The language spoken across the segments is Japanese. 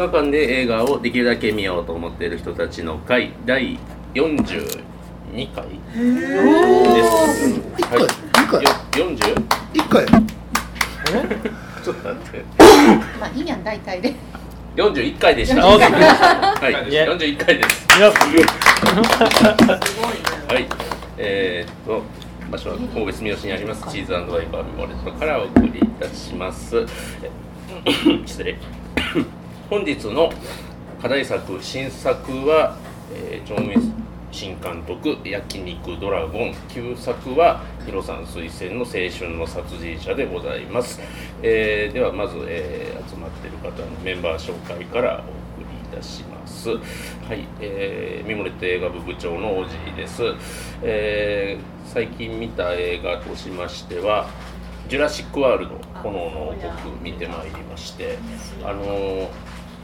映画館で映画をできるだけ見ようと思っている人たちの会第42回？です。一回二回よ 40? 一回ちょっと待って。まあいいやん大体で41回でした。あはい、いや41回です。いや はい、えー、っと、場所は神戸住吉にありますチーズワイバーミモレットからお送りいたします。え 失礼。本日の課題作、新作は、えー、ジョン・ウィス新監督、焼肉ドラゴン、旧作は、ヒロさん推薦の青春の殺人者でございます。えーでは、まず、えー集まっている方のメンバー紹介からお送りいたします。はい、えー、ミモレット映画部部長のおじいです。えー最近見た映画としましては、ジュラシック・ワールド炎の王国見てまいりまして、あのー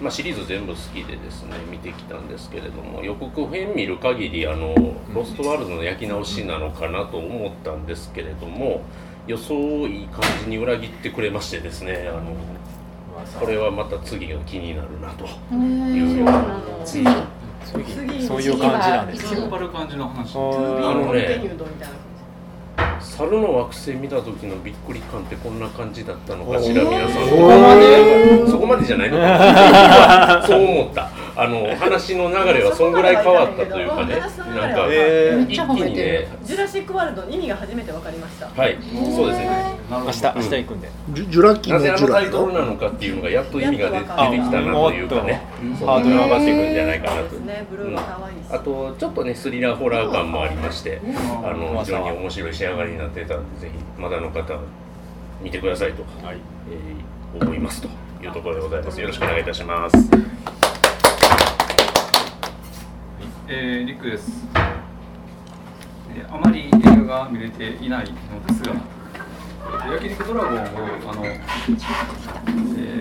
まあ、シリーズ全部好きでですね見てきたんですけれども予告編見る限りあのロストワールドの焼き直しなのかなと思ったんですけれども予想をいい感じに裏切ってくれましてですねあのこれはまた次が気になるなと。いうような。次。そういう感じなんです次よ引っ張る感じの話。あのね猿の惑星見た時のびっくり感ってこんな感じだったのかしら皆さん。そこまでそこまでじゃないのか。そう思ったあの話の流れはそんぐらい変わったというかね。なんかえ一気にね。ジュラシック・ワールドの意味が初めて分かりました。はいそうですね。明日明日行くんで。ジュジュラ紀のジなぜあのタイトルなのかっていうのがやっと意味が出出てきたなというかね。ハードル上がっていくんじゃないかなと。そうですね、ブルーが可愛いし。あとちょっとねスリラーホラー感もありましてあのうん非常に面白い仕上がりになってたんでぜひまだの方見てくださいと、はい。えー思いますというところでございます。よろしくお願いいたしますえー、リックです、えーあまり映画が見れていないのですが、えー焼肉ドラゴンをあの、え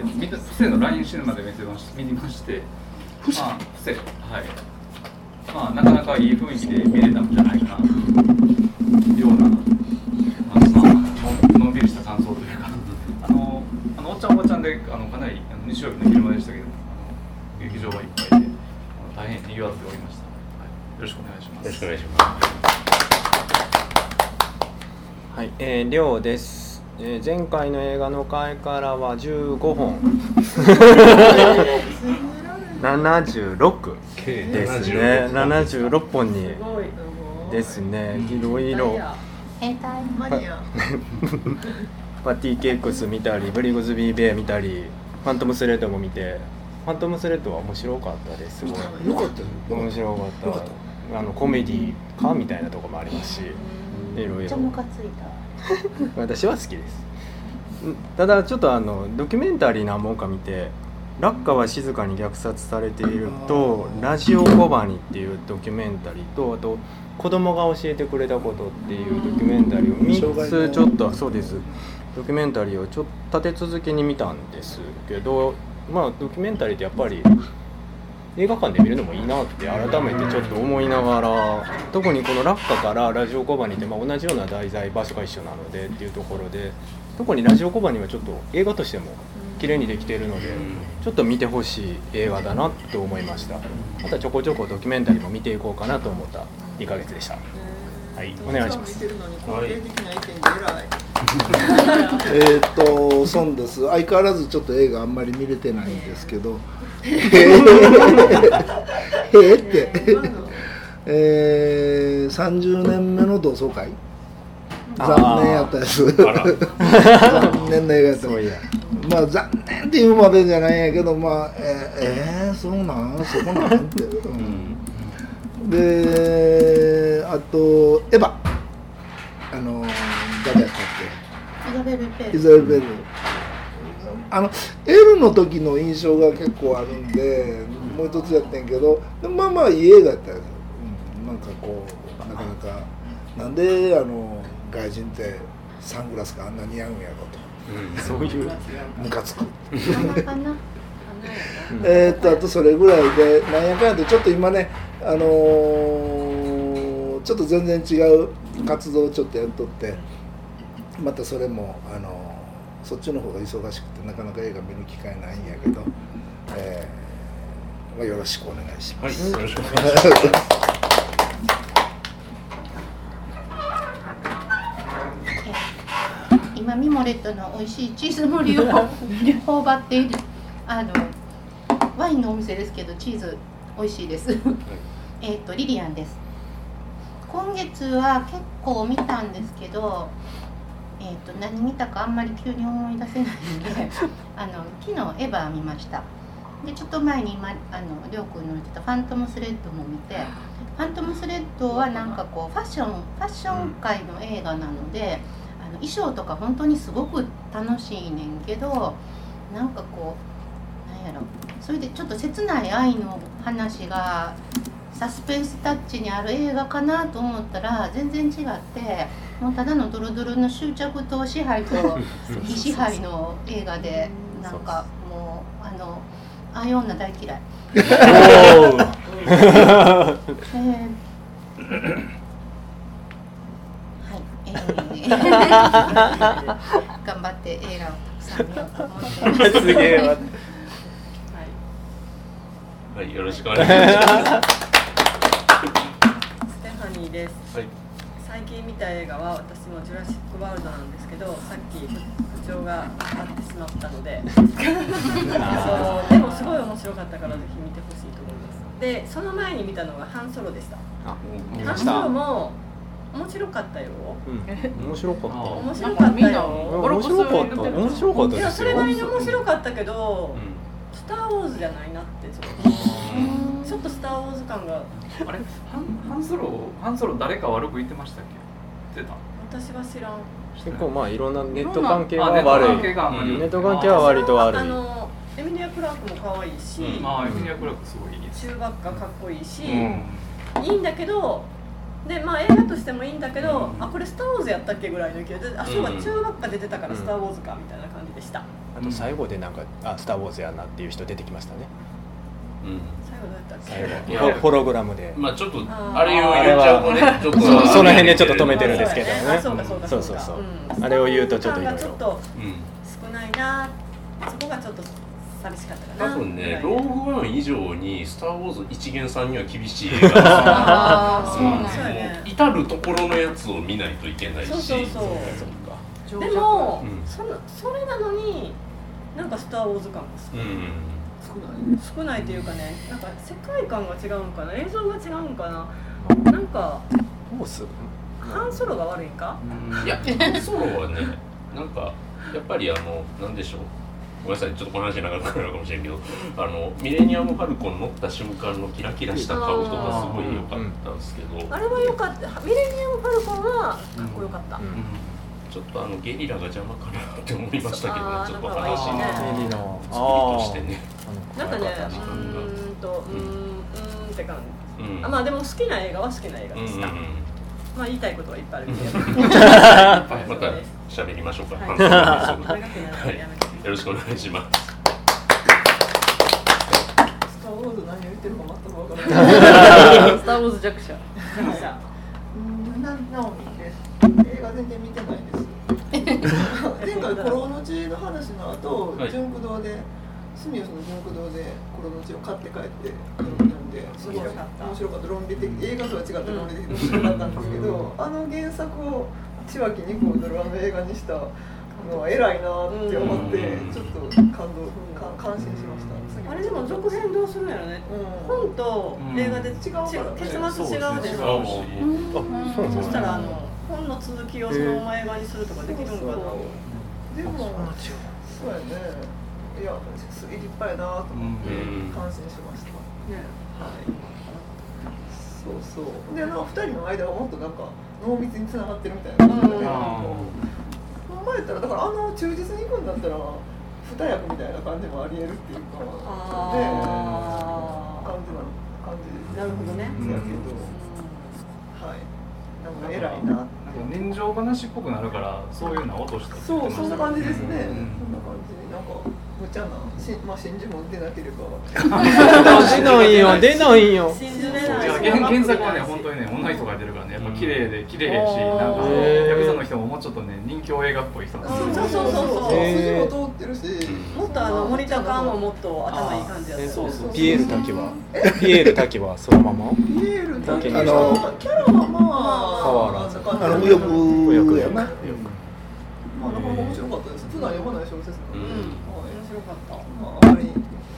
ー、見た布施の LINE シネマで見てまし見にましてまあ布施はい。まあなかなかいい雰囲気で見れたんじゃないかなような、まあまあ、ののんびりした感想というか。あのあのおっちゃんおばちゃんであのかなりあの日曜日の昼間でしたけど劇場はいっぱいで大変賑わっておりました、ろしくお願いします。よろしくお願いします。はい、えー、りょうです、えー、前回の映画の回からは15本。76ですね。76本に。すごい。ですね。いろいろ変態マニア。パティケックス見たりブリグズビーベア見たりファントムスレッドも見て。ファントムスレッドは面白かったです。すごい。よかったよ面白かったあのコメディかみたいなとこもありますしいろいろ。めっちゃムカついた。私は好きです。んただちょっとあのドキュメンタリー何本か見て「ラッカは静かに虐殺されている」と「ラジオコバニ」っていうドキュメンタリーとあと「子供が教えてくれたこと」っていうドキュメンタリーを3障害のつちょっとそうです。ドキュメンタリーをちょっと立て続けに見たんですけどまあドキュメンタリーってやっぱり映画館で見るのもいいなって改めてちょっと思いながら特にこの「ラッカ」から「ラジオコバニ」ってまあ同じような題材場所が一緒なのでっていうところで特に「ラジオコバニ」はちょっと映画としても綺麗にできているのでちょっと見てほしい映画だなと思いました。またちょこちょこドキュメンタリーも見ていこうかなと思った2ヶ月でした。はいお願いします。えーっとそうです。相変わらずちょっと映画あんまり見れてないんですけどへえへえって。えー、30年目の同窓会。残念やったです残念な映画やった。まあ残念っていうまでじゃないんやけどまあえー、えー、そうなん？そこなん？って、うん、であとエヴァ。あの誰やったっイザベル・ペル。けイザベル・ベルあの L の時の印象が結構あるんでもう一つやってんけどまあまあいい映画やったよ、うん、なんかこうなかなかなんであの外人ってサングラスがあんな似合うんやろと。そういう。ムカつく。えーっとあとそれぐらいでなんやかんやでちょっと今ねあのーちょっと全然違う活動をちょっとやっとってまたそれもあのーそっちの方が忙しくてなかなか映画見る機会ないんやけどえーまあ、よろしくお願いしまはい、す。よろしくお願いします。今ミモレットの美味しいチーズ盛りを 頬張っているあのワインのお店ですけどチーズ美味しいです。えっとリリアンです。今月は結構見たんですけど、えっ、と何見たかあんまり急に思い出せないんで、あの昨日エヴァ見ました。でちょっと前に今あのりょうくんの言ってたファントムスレッドも見て、ファントムスレッドはなんかこうファッションファッション界の映画なので、あの衣装とか本当にすごく楽しいねんけど、なんかこうなんやろ。それでちょっと切ない愛の話がサスペンスタッチにある映画かなと思ったら全然違ってもうただのドロドロの執着と支配と非支配の映画でなんかもうあのああいう女大嫌い。えー。はい、えー。頑張って映画をたくさん見ようと思っています。すげえわ。はい、よろしくお願いします。ステファニーです。はい、最近見た映画は私もジュラシック・ワールドなんですけど、さっき不調があってしまったので、そうでもすごい面白かったからぜひ見てほしいと思います。で、その前に見たのがハンソロでした。あ見ハンソロも面白かったよ。うん。面白かった。面白かったよ。面白かった。面白かったいやですよ。それなりに面白かったけど、うスター・ウォーズじゃないなってちょっと。ちょっとスター・ウォーズ感が。あれ？ハンハンソロ？ハンソロ誰か悪く言ってましたっけ？出た。私は知らん。結構まあいろんなネット関係あはネット関係悪い。ネット関係は割と悪い。あのエミリア・クラークも可愛いし、うん。まあエミリア・クラークすごい中ばっかかっこいいし、うん。いいんだけどでまあ映画としてもいいんだけど、うん。あこれ「スター・ウォーズ」やったっけぐらいの勢いであそうかうん中ばっか出てたから「うんスター・ウォーズか」みたいな感じでした。あと最後でなんか「あスター・ウォーズやな」っていう人出てきましたね。うやったっけ最後ホホログラムで。うん、まあちょっとあれを言っちゃうとね、ちょっと。そその辺でちょっと止めてるんですけどね。あそうかそうかそうあれを言うとちょっといろいろ。スターウォーズ感がちょっとうん。少ないなそこがちょっと寂しかったかな。多分ね、ローグワン以上にスター・ウォーズ一元さんには厳しい映画 至る所のやつを見ないといけないし。そうそうそう。でも、うん。そのそれなのになんか「スター・ウォーズ」感が少ない。うん少ないというかねなんか世界観が違うんかな映像が違うんかな。なんかホース？ハンソロが悪いんか？いや、ハンソロはね、なんか、やっぱりあの、なんでしょう。ごめんなさい、ちょっとこの話長くなるかもしれんけど、あの、ミレニアム・ファルコン乗った瞬間のキラキラした顔とかすごい良かったんですけど、あれは良かった。ミレニアム・ファルコンはかっこよかった、うんちょっとあの、ゲリラが邪魔かなって思いましたけどね、ちょっと話の作りとしてね。なんかねうあのーんとうーんうーんって感じ、うん。あまあでも好きな映画は好きな映画でした、うんうんうん。まあ言いたいことはいっぱいあるけど。また喋りましょうか。はい。よろしくお願いします。スター・ウォーズ何を言ってるか全く分からない。スター・ウォーズ弱者。うんなナオミです映画全然見てないです前回コロノチの話の後、はい。純駆動で住吉の純駆動でコロノチを買って帰って読ん。ですごい面白かった。論理的映画とは違った論理的に面白かったんですけど、あの原作を千秋にこうドラマ映画にしたのは偉いなって思って、うん。ちょっと感動か感心しました。あれでも続編どうするんやろね。うん。本と映画で違う。結末違うでしあょうそしたらあの本の続きをそのまま映画にするとかできるのかな。でもそうやね。いやす立派やなと思ってうん。感心しました、ね。はい。そうそう。でなんか2人の間がもっとなんか濃密につながってるみたいな。感じで、うんほんまやったらだからあの忠実に行くんだったら二役みたいな感じもありえるっていうかあねー感じな感じ。なるほどね。やけど、はい。なんか偉いななんか人情話っぽくなるからそういうのは落としたそう、そんな感じですね。うんそんな感じ、なんか無茶な、し、まあ、真珠も出なければ。出ないよ出ないよ信じれいない。や原原作はね本当にね女の人が出てるからねやっぱ綺麗で綺麗やしなんかヤクザの人ももうちょっとね人気映画っぽい人なんですよそうそうそう。そう、筋も通ってるし、もっとあの森田感ももっと頭いい感じやったそうそうピエール滝は。ピエール滝はそのまま？ピエールだけあのキャラはまあ変わらずあの右翼。やなまあなかなか面白かったです。普段読まない小説なので、白かったまああまり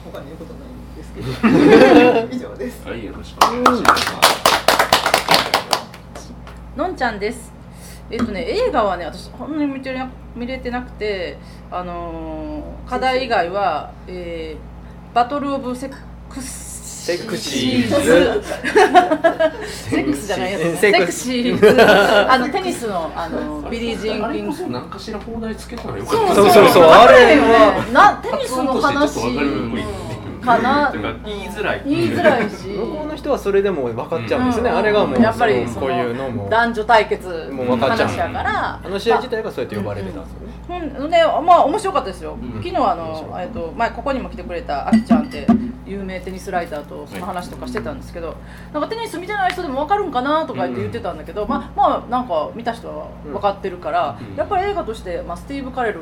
他に言うことないんですけど 以上ですはい、よろしくお願いします。のんちゃんです。えっとね、映画はね、私、ほんまに見てな見れてなくて、あのー課題以外は、えーバトル・オブ・セックスセクシーズ。ズセックスじゃないやつ、ね、セクセクシーズあのテニスのあのビリー・ジーン・キングそ何かしら邦題つけたらよかった。そうそうそう。あれは。なテニスの話かな。言いづらい。言いづらいし。向こうの人はそれでも分かっちゃうんですね、うん。あれがもうやっぱりこういうのも。男女対決もう分かっちゃう。話やからあの試合自体がそうやって呼ばれてたんですよ。ね、ほんでまあ面白かったですよ、うん。昨日あの、えっと前ここにも来てくれたあきちゃんって有名テニスライターとその話とかしてたんですけど、なんかテニス見てない人でも分かるんかなとか言って言ってたんだけど、まあまあなんか見た人は分かってるから、うん。やっぱり映画として、まあ、スティーブ・カレル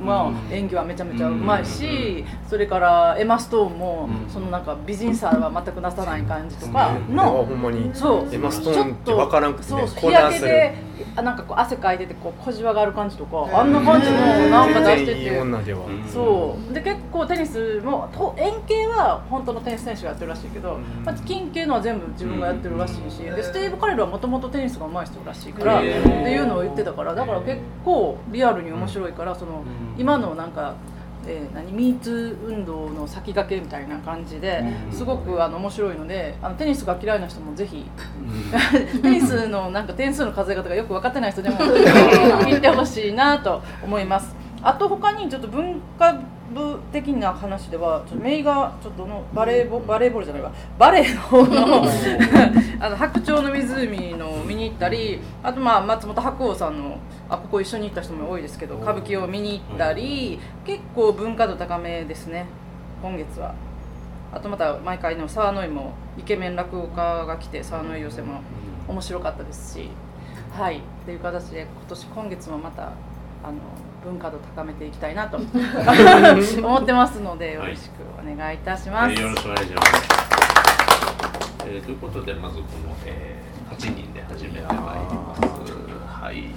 もうん。演技はめちゃめちゃうまいし、それからエマ・ストーンも、うん。そのなんか美人さは全くなさない感じとかの、そう。エマストーンって分からんくてそうコ日焼けであなんかこう汗かいててこう小じわがある感じとかあんな感じのなんか出してて。女では、うん。そう。で結構テニスもと円形は本当のテニス選手がやってるらしいけど、んまあ、金形のは全部自分がやってるらしいしでスティーブ・カレルはもともとテニスが上手い人らしいからっていうのを言ってたからだから結構リアルに面白いからそのうん。今のなんかえー、何ミーツ運動の先駆けみたいな感じでうん。すごくあの面白いのであのテニスが嫌いな人もぜひ。テニスのなんか点数の数え方がよく分かってない人でも 見てほしいなと思います。あと他にちょっと文化部的な話ではちょっとメイがちょっとのバレーボバレーボールじゃないわ。バレーの方の あの白鳥の湖の見に行ったりあとまあ松本白鸚さんのあここ一緒に行った人も多いですけど歌舞伎を見に行ったり結構文化度高めですね今月は。あとまた毎回の沢野井もイケメン落語家が来て沢野井寄せも面白かったですしはい。という形で今年今月もまたあの文化度高めていきたいなと 思ってますのでよろしくお願いいたします。えーよろしくお願いします。えーということでまずこの、えー、8人で始めてまいります。はい。